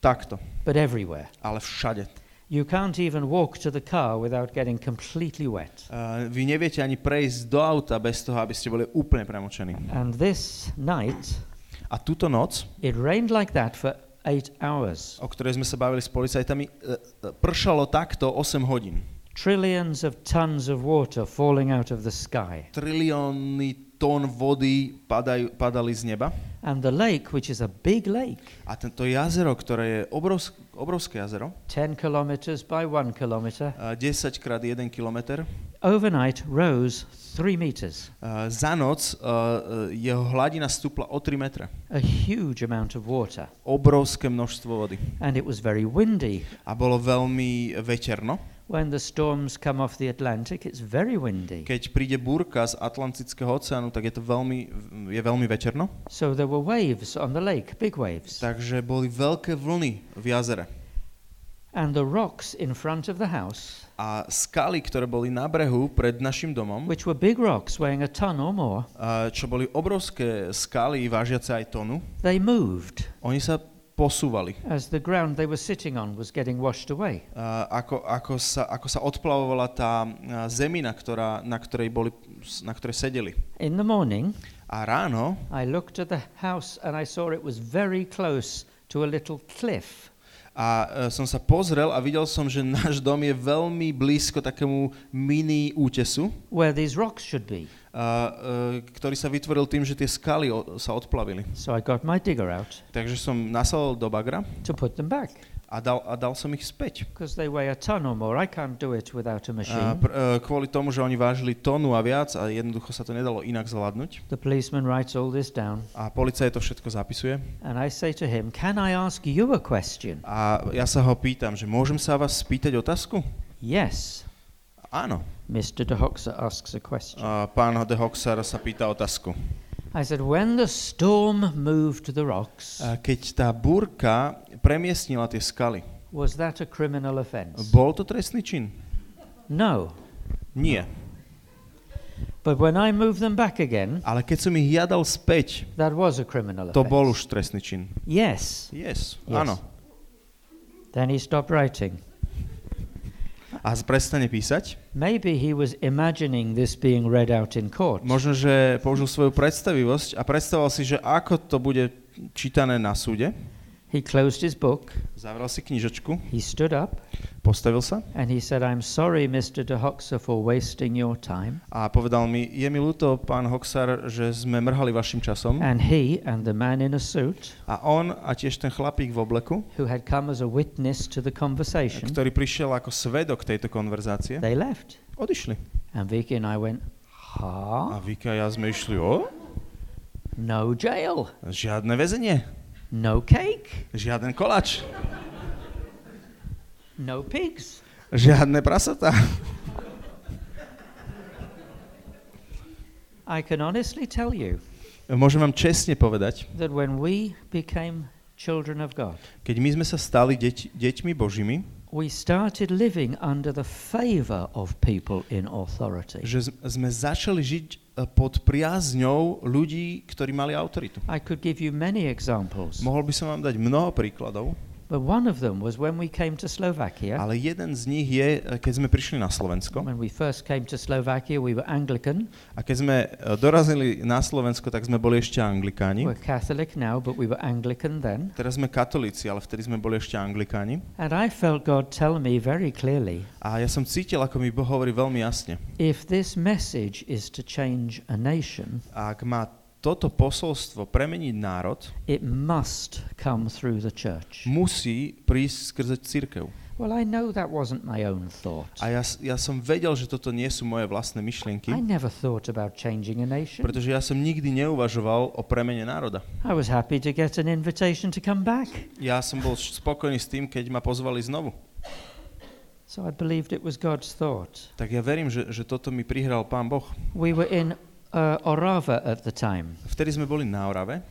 Takto, but everywhere. ale všade. You can't even walk to the car without getting completely wet. Uh, vy neviete ani prejsť do auta bez toho, aby ste boli úplne premočení. And this night, A túto noc, it rained like that for eight hours. o ktorej sme sa bavili s policajtami, e, e, pršalo takto 8 hodín. Trillions of tons of water falling out of the sky. Trilióny tón vody padajú, padali z neba. And the lake, which is a big lake, A tento jazero, ktoré je obrovsk, obrovské jazero, 10 kilometers by 1 kilometer, a 10 krát 1 kilometr, overnight rose 3 meters. a za noc e, jeho hladina stúpla o 3 metre. A huge amount of water. Obrovské množstvo vody. And it was very windy. A bolo veľmi veterno. When the storms come off the Atlantic, it's very windy. Keď príde búrka z Atlantického oceánu, tak je to veľmi, je veľmi veterno. So there were waves on the lake, big waves. Takže boli veľké vlny v jazere. And the rocks in front of the house, A skaly, ktoré boli na brehu pred našim domom, which were big rocks weighing a ton or more, čo boli obrovské skaly, vážiace aj tonu, they moved oni sa posúvali. as the ground they were sitting on was getting washed away. A ako, ako, sa, ako sa odplavovala tá zemina, ktorá, na, ktorej boli, na ktorej sedeli. In the morning, A ráno I looked at the house and I saw it was very close to a little cliff. a e, som sa pozrel a videl som, že náš dom je veľmi blízko takému mini útesu, where these rocks should be. A, e, ktorý sa vytvoril tým, že tie skaly o, sa odplavili. So I got my digger out Takže som nasadol do bagra to put them back a dal, a dal som ich späť. they weigh a ton or more. I can't do it without a A, machine. pr, e, kvôli tomu, že oni vážili tonu a viac a jednoducho sa to nedalo inak zvládnuť. The policeman writes all this down A policaj to všetko zapisuje. and I say to him, Can I ask you a question? A ja sa ho pýtam, že môžem sa vás spýtať otázku? Yes. Áno. Mr. de Hoxer asks a question. A pán de Hoxar sa pýta otázku. I said, When the storm moved the rocks, A keď tá búrka premiestnila tie skaly, was that a criminal offense? bol to trestný čin? No. Nie. But when I moved them back again, Ale keď som ich jadal späť, that was a criminal to offense. bol už trestný čin. Yes. Yes, Yes. áno. Then he stopped writing. A prestane písať? Maybe he was imagining this being read out in court. Možno, že použil svoju predstavivosť a predstavoval si, že ako to bude čítané na súde. He closed his book, Zavrel si knižočku, he stood up, postavil sa and he said, I'm sorry, Mr. de Hoxer, for wasting your time. a povedal mi, je mi ľúto, pán Hoxar, že sme mrhali vašim časom. And he and the man in a suit, A on a tiež ten chlapík v obleku, who had come as a witness to the conversation, ktorý prišiel ako svedok tejto konverzácie, they left. odišli. And Vicky and I went, A Ha? Vika a ja sme išli, o, No jail, žiadne väzenie, no cake, žiaden koláč, no pigs. žiadne prasatá. I can honestly tell you Môžem vám čestne povedať, that when we became children of God, keď my sme sa stali deť, deťmi Božími, we started living under the favor of people in authority. že sme začali žiť e, pod priazňou ľudí, ktorí mali autoritu. I could give you many examples, Mohol by som vám dať mnoho príkladov, but one of them was when we came to Slovakia. ale jeden z nich je, e, keď sme prišli na Slovensko When we first came to Slovakia, we were Anglican. a keď sme e, dorazili na Slovensko, tak sme boli ešte anglikáni. We're Catholic now, but we were Anglican then. Teraz sme katolíci, ale vtedy sme boli ešte anglikáni. And I felt God tell me very clearly A ja som cítil, ako mi Boh hovorí veľmi jasne. if this message is to change a nation, Ak má toto posolstvo premeniť národ it must come through the church. musí prísť skrze církev. Well, I know that wasn't my own thought. A ja, ja som vedel, že toto nie sú moje vlastné myšlienky, I never thought about changing a nation. pretože ja som nikdy neuvažoval o premene národa. I was happy to get an invitation to come back. Ja som bol spokojný s tým, keď ma pozvali znovu. So I believed it was God's thought. Tak ja verím, že, že toto mi prihral Pán Boh. We were in uh, Orava at the time, Vtedy sme boli na Orave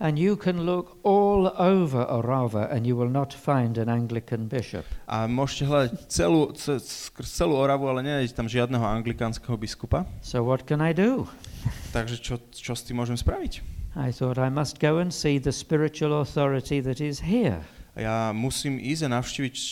and you can look all over Orava and you will not find an Anglican bishop. a môžete hľadať celú, skrz celú Oravu, ale nenájdete tam žiadneho anglikánskeho biskupa. So what can I do? Takže čo, čo s tým môžem spraviť? I thought I must go and see the spiritual authority that is here Ja musím ísť a navštíviť uh,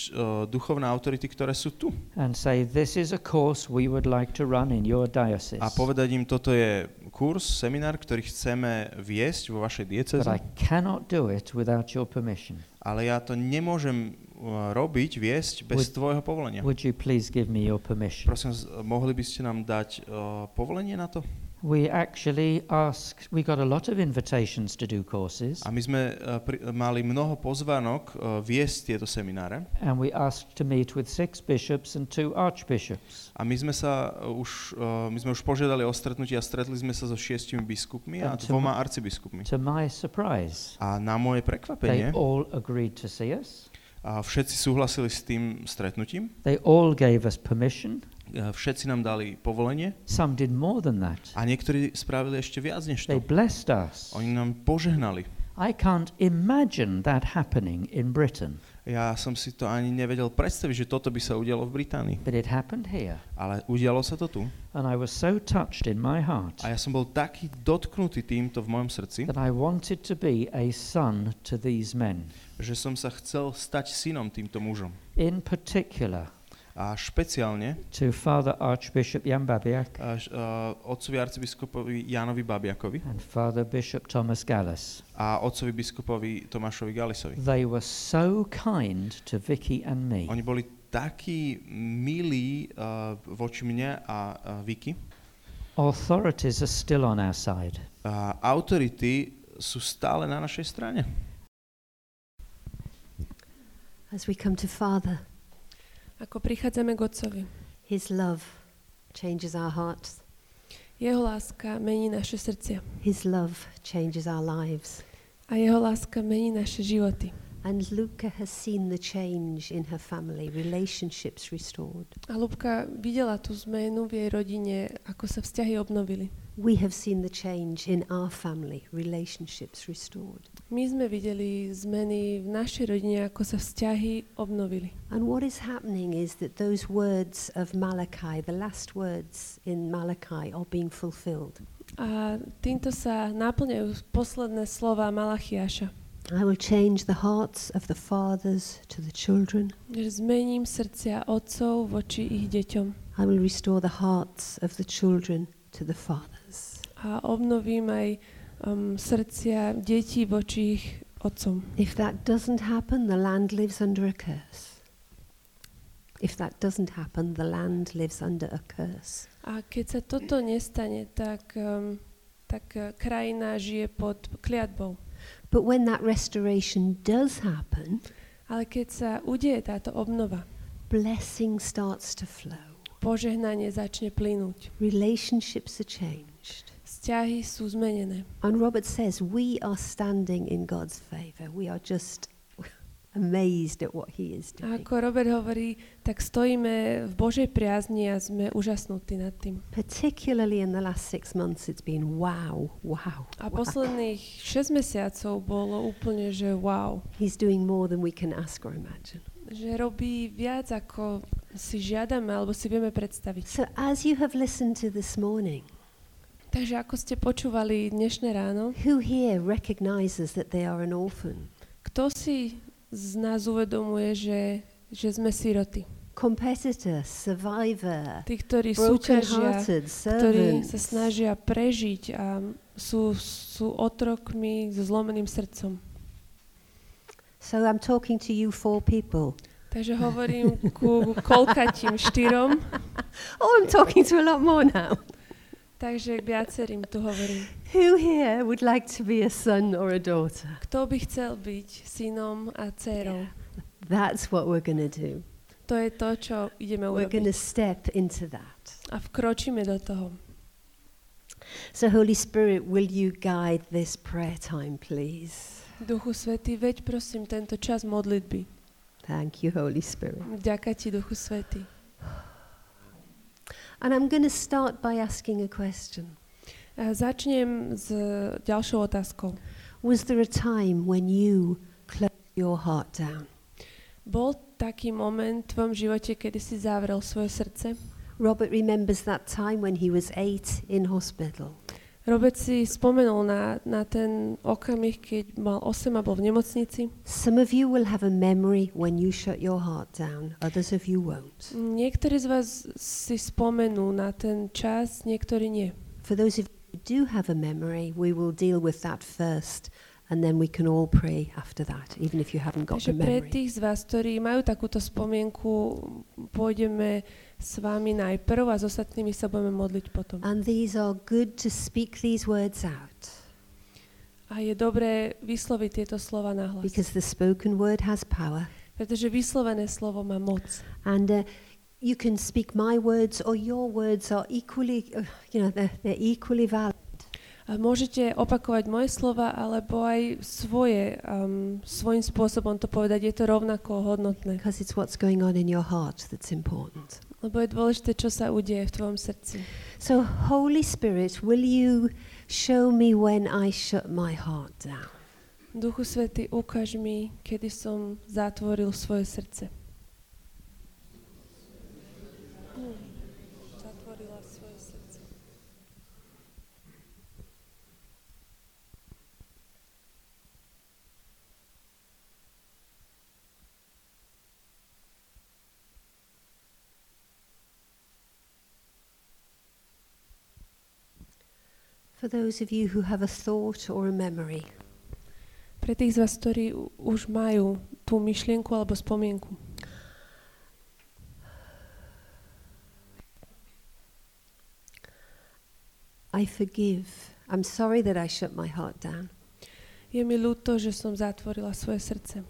duchovné autority, ktoré sú tu. and say, This is a course we would like to run in your diocese. A povedať im, toto je kurz, seminár, ktorý chceme viesť vo vašej dieceze, But I cannot do it without your permission. ale ja to nemôžem uh, robiť, viesť bez Would- tvojho povolenia. Would you please give me your permission? Prosím, mohli by ste nám dať uh, povolenie na to? We actually asked, we got a lot of invitations to do courses, A my sme uh, pri, mali mnoho pozvánok uh, viesť tieto semináre and we asked to meet with six bishops and two archbishops. a my sme sa už, uh, my sme už požiadali o stretnutie a stretli sme sa so šiestimi biskupmi a A dvoma arcibiskupmi. To my surprise, A na moje they prekvapenie all agreed to see us. a všetci súhlasili s tým stretnutím, They all gave us permission. Uh, všetci nám dali povolenie Some did more than that. a niektorí spravili ešte viac než They to. blessed us. Oni nám požehnali. I can't imagine that happening in Britain, Ja som si to ani nevedel predstaviť, že toto by sa udialo v Británii. but it happened here. Ale udialo sa to tu. And I was so touched in my heart A ja som bol taký dotknutý týmto v mojom srdci, that I wanted to be a son to these men. že som sa chcel stať synom týmto mužom. In particular, A špeciálne to Father Archbishop Jan Babiak až, uh, otcovi arcibiskupovi Jánovi Babiakovi and Father Bishop Thomas Gallus. a otcovi biskupovi Tomášovi Galisovi. They were so kind to Vicky and me. Oni boli takí milí uh, voči mne a uh, Vicky. Authorities are still on our side. A autority sú stále na našej strane. As we come to Father, Ako prichádzame k Otcovi. His love changes our hearts. Jeho láska mení naše srdcia. His love changes our lives. A jeho láska mení naše životy. And Luca has seen the change in her family, relationships restored. A Lubka videla tú zmenu v jej rodine, ako sa vzťahy obnovili. We have seen the change in our family, relationships restored. My sme videli zmeny v našej rodine, ako sa vzťahy obnovili. And what is happening is that those words of Malachi, the last words in Malachi, are being fulfilled. A týmto sa náplňajú posledné slova Malachiaša. I will change the hearts of the fathers to the children. Zmením srdcia otcov voči ich deťom I will restore the hearts of the children to the fathers. A obnovím aj um, srdcia detí voči ich otcom. If that doesn't happen, the land lives under a curse. If that doesn't happen, the land lives under a curse. A keď sa toto nestane, tak, um, tak uh, krajina žije pod kliatbou. But when that restoration does happen, Ale keď sa udeje táto obnova, blessing starts to flow. požehnanie začne plynúť. Relationships are changed. Vzťahy sú zmenené. And Robert says we are standing in God's favor. We are just amazed at what he is A doing. ako Robert hovorí, tak stojíme v Božej priazni a sme úžasnutí nad tým. Particularly in the last six months, it's been wow, wow. A wow. posledných 6 mesiacov bolo úplne, že wow. He's doing more than we can ask or imagine. Že robí viac, ako si žiadame alebo si vieme predstaviť. So, as you have listened to this morning, Takže ako ste počúvali dnešné ráno, who here recognizes that they are an orphan? kto si z nás uvedomuje, že, že sme siroty? Competitor, survivor, Tí, ktorí súťažia, ktorí sa snažia prežiť a sú, sú otrokmi so zlomeným srdcom. So, I'm talking to you four people. Takže hovorím ku koľkatím štyrom. Oh, I'm talking to a lot more now. Takže viacerým tu hovorím. Who here would like to be a son or a daughter? Kto by chcel byť synom a dcerou? That's what we're going to do. To je to, čo ideme We're going to urobiť. step into that. A vkročíme do toho. So, Holy Spirit, will you guide this prayer time, please? Duchu Svetý, veď prosím tento čas modlitby. Thank you, Holy Spirit. Ďaká ti, Duchu Svetý. And I'm going to start by asking a question. Začnem s ďalšou otázkou. Was there a time when you closed your heart down? Bol taký moment v tvojom živote, kedy si zavrel svoje srdce? Robert remembers that time when he was eight in hospital. Robert si spomenul na, na ten okamih, keď mal 8 a bol v nemocnici. Some of you will have a memory when you shut your heart down, others of you won't. Niektorí z vás si spomenú na ten čas, niektorí nie. For those of you who do have a memory, we will deal with that first, and then we can all pray after that, even if you haven't got Takže the pre memory. tých z vás, ktorí majú takúto spomienku, pôjdeme s vami najprv a s ostatnými sa budeme modliť potom. And these are good to speak these words out A je dobré vysloviť tieto slova nahlas. because the spoken word has power. Pretože vyslovené slovo má moc. And uh, you can speak my words or your words are equally, uh, you know, they're, they're equally valid. A môžete opakovať moje slova, alebo aj svoje, um, svojím spôsobom to povedať. Je to rovnako hodnotné. Because it's what's going on in your heart that's important. Lebo je dôležité, čo sa udeje v tvojom srdci. So, Holy Spirit, will you show me when I shut my heart down? Duchu Svety, ukáž mi, kedy som zatvoril svoje srdce. For those of you who have a thought or a memory, Pre tých z vás, ktorí už majú tú myšlienku alebo spomienku, I forgive. I'm sorry that I shut my heart down. je mi ľúto, že som zatvorila svoje srdce.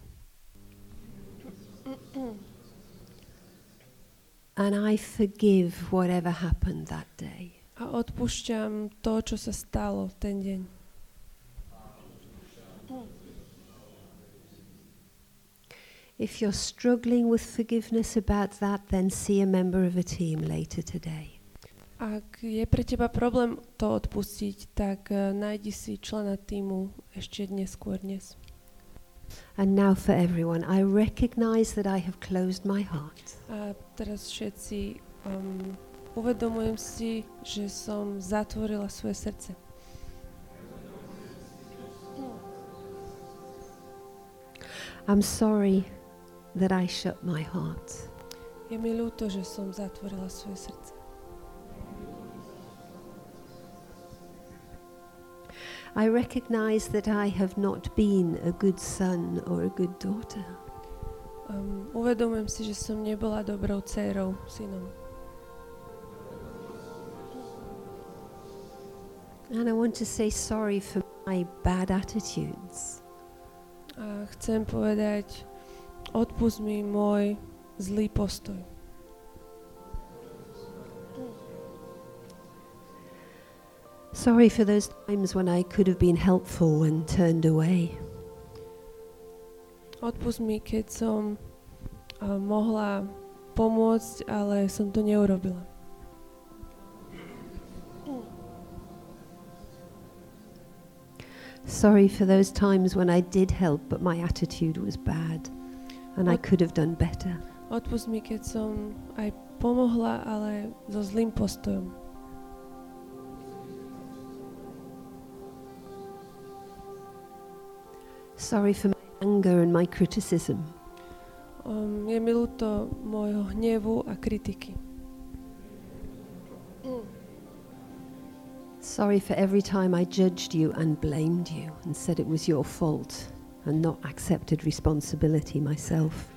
And I forgive whatever happened that day. A odpúšťam to, čo sa stalo ten deň. If you're struggling with forgiveness about that, then see a member of a team later today. Ak je pre teba problém to odpustiť, tak uh, nájdi si člena týmu ešte dnes, skôr dnes. And now for everyone, I recognize that I have closed my heart. A teraz všetci um, uvedomujem si, že som zatvorila svoje srdce. I'm sorry that I shut my heart. Je mi ľúto, že som zatvorila svoje srdce. I recognize that I have not been a good son or a good daughter. Um, uvedomujem si, že som nebola dobrou dcérou, synom. And I want to say sorry for my bad attitudes. A chcem povedať, odpust mi môj zlý postoj. Sorry for those times when I could have been helpful and turned away. Odpust mi, keď som uh, mohla pomôcť, ale som to neurobila. Sorry for those times when I did help, but my attitude was bad and I could have done better. Odpust mi, keď som aj pomohla, ale so zlým postojom. Sorry for my anger and my criticism. Um, je mi ľúto môjho hnevu a kritiky. Sorry for every time I judged you and blamed you and said it was your fault and not accepted responsibility myself.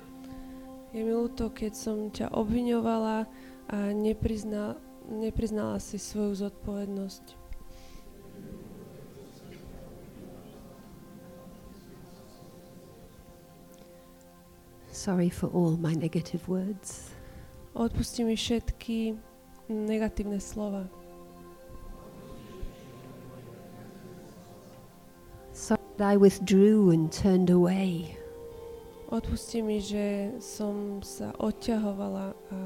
Je mi ľúto, keď som ťa obviňovala a neprizna, nepriznala si svoju zodpovednosť. Sorry for all my negative words. Odpusti mi všetky negatívne slova. I withdrew and turned away. Odpusti mi, že som sa odťahovala a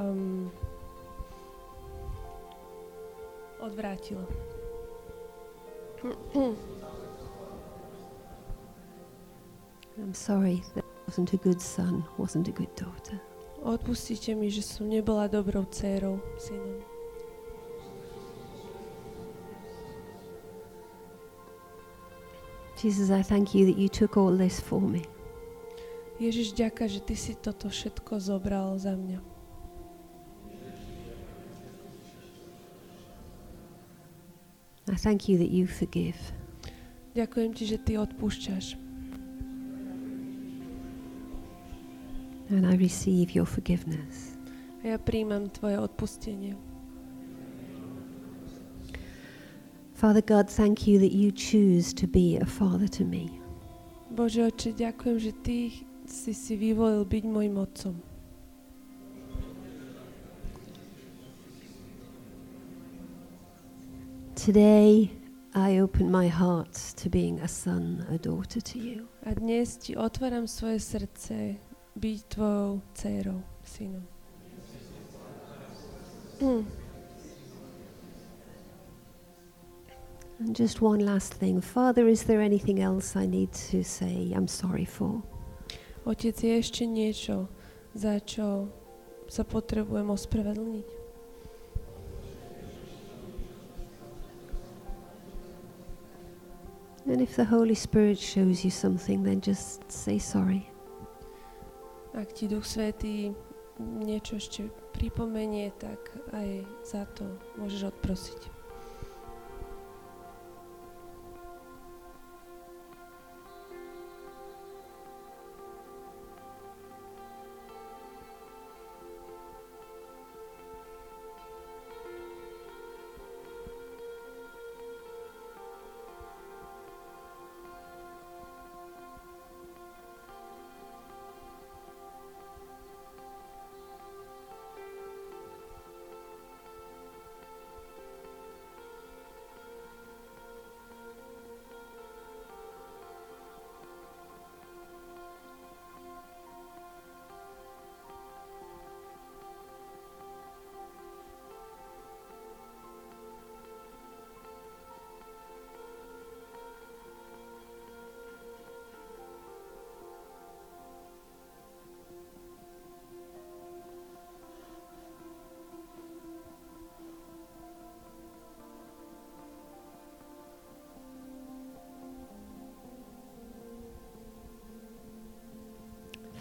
um, odvrátila. I'm sorry that wasn't a good son, wasn't a good daughter. Odpustite mi, že som nebola dobrou dcérou, synom. Jesus, I thank you that you took all this for me. Ježiš, ďaká, že Ty si toto všetko zobral za mňa. I thank you that you forgive. Ďakujem Ti, že Ty odpúšťaš. And I receive your forgiveness. A ja príjmam Tvoje odpustenie. Father God, thank you that you choose to be a father to me. Bože oče, ďakujem, že Ty si si vyvolil byť môjim otcom. Today, I open my heart to being a son, a daughter to you. A dnes Ti otváram svoje srdce byť Tvojou dcérou, synom. Mm. And just one last thing. Father, is there anything else I need to say I'm sorry for? Otec, je ešte niečo, za čo sa potrebujem ospravedlniť? And if the Holy Spirit shows you something, then just say sorry. Ak ti Duch Svetý niečo ešte pripomenie, tak aj za to môžeš odprosiť.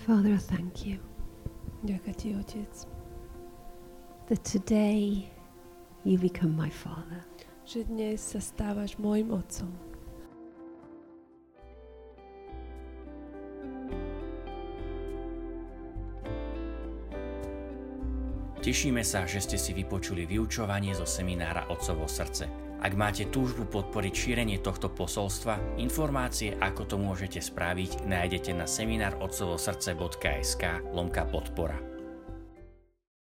Father, thank you Ďakujem ti, Otec, that today you become my father. že dnes sa stávaš môjim otcom. Tešíme sa, že ste si vypočuli vyučovanie zo seminára Otcovo srdce. Ak máte túžbu podporiť šírenie tohto posolstva, informácie, ako to môžete spraviť, nájdete na seminárotcovosrdce.sk lomka podpora.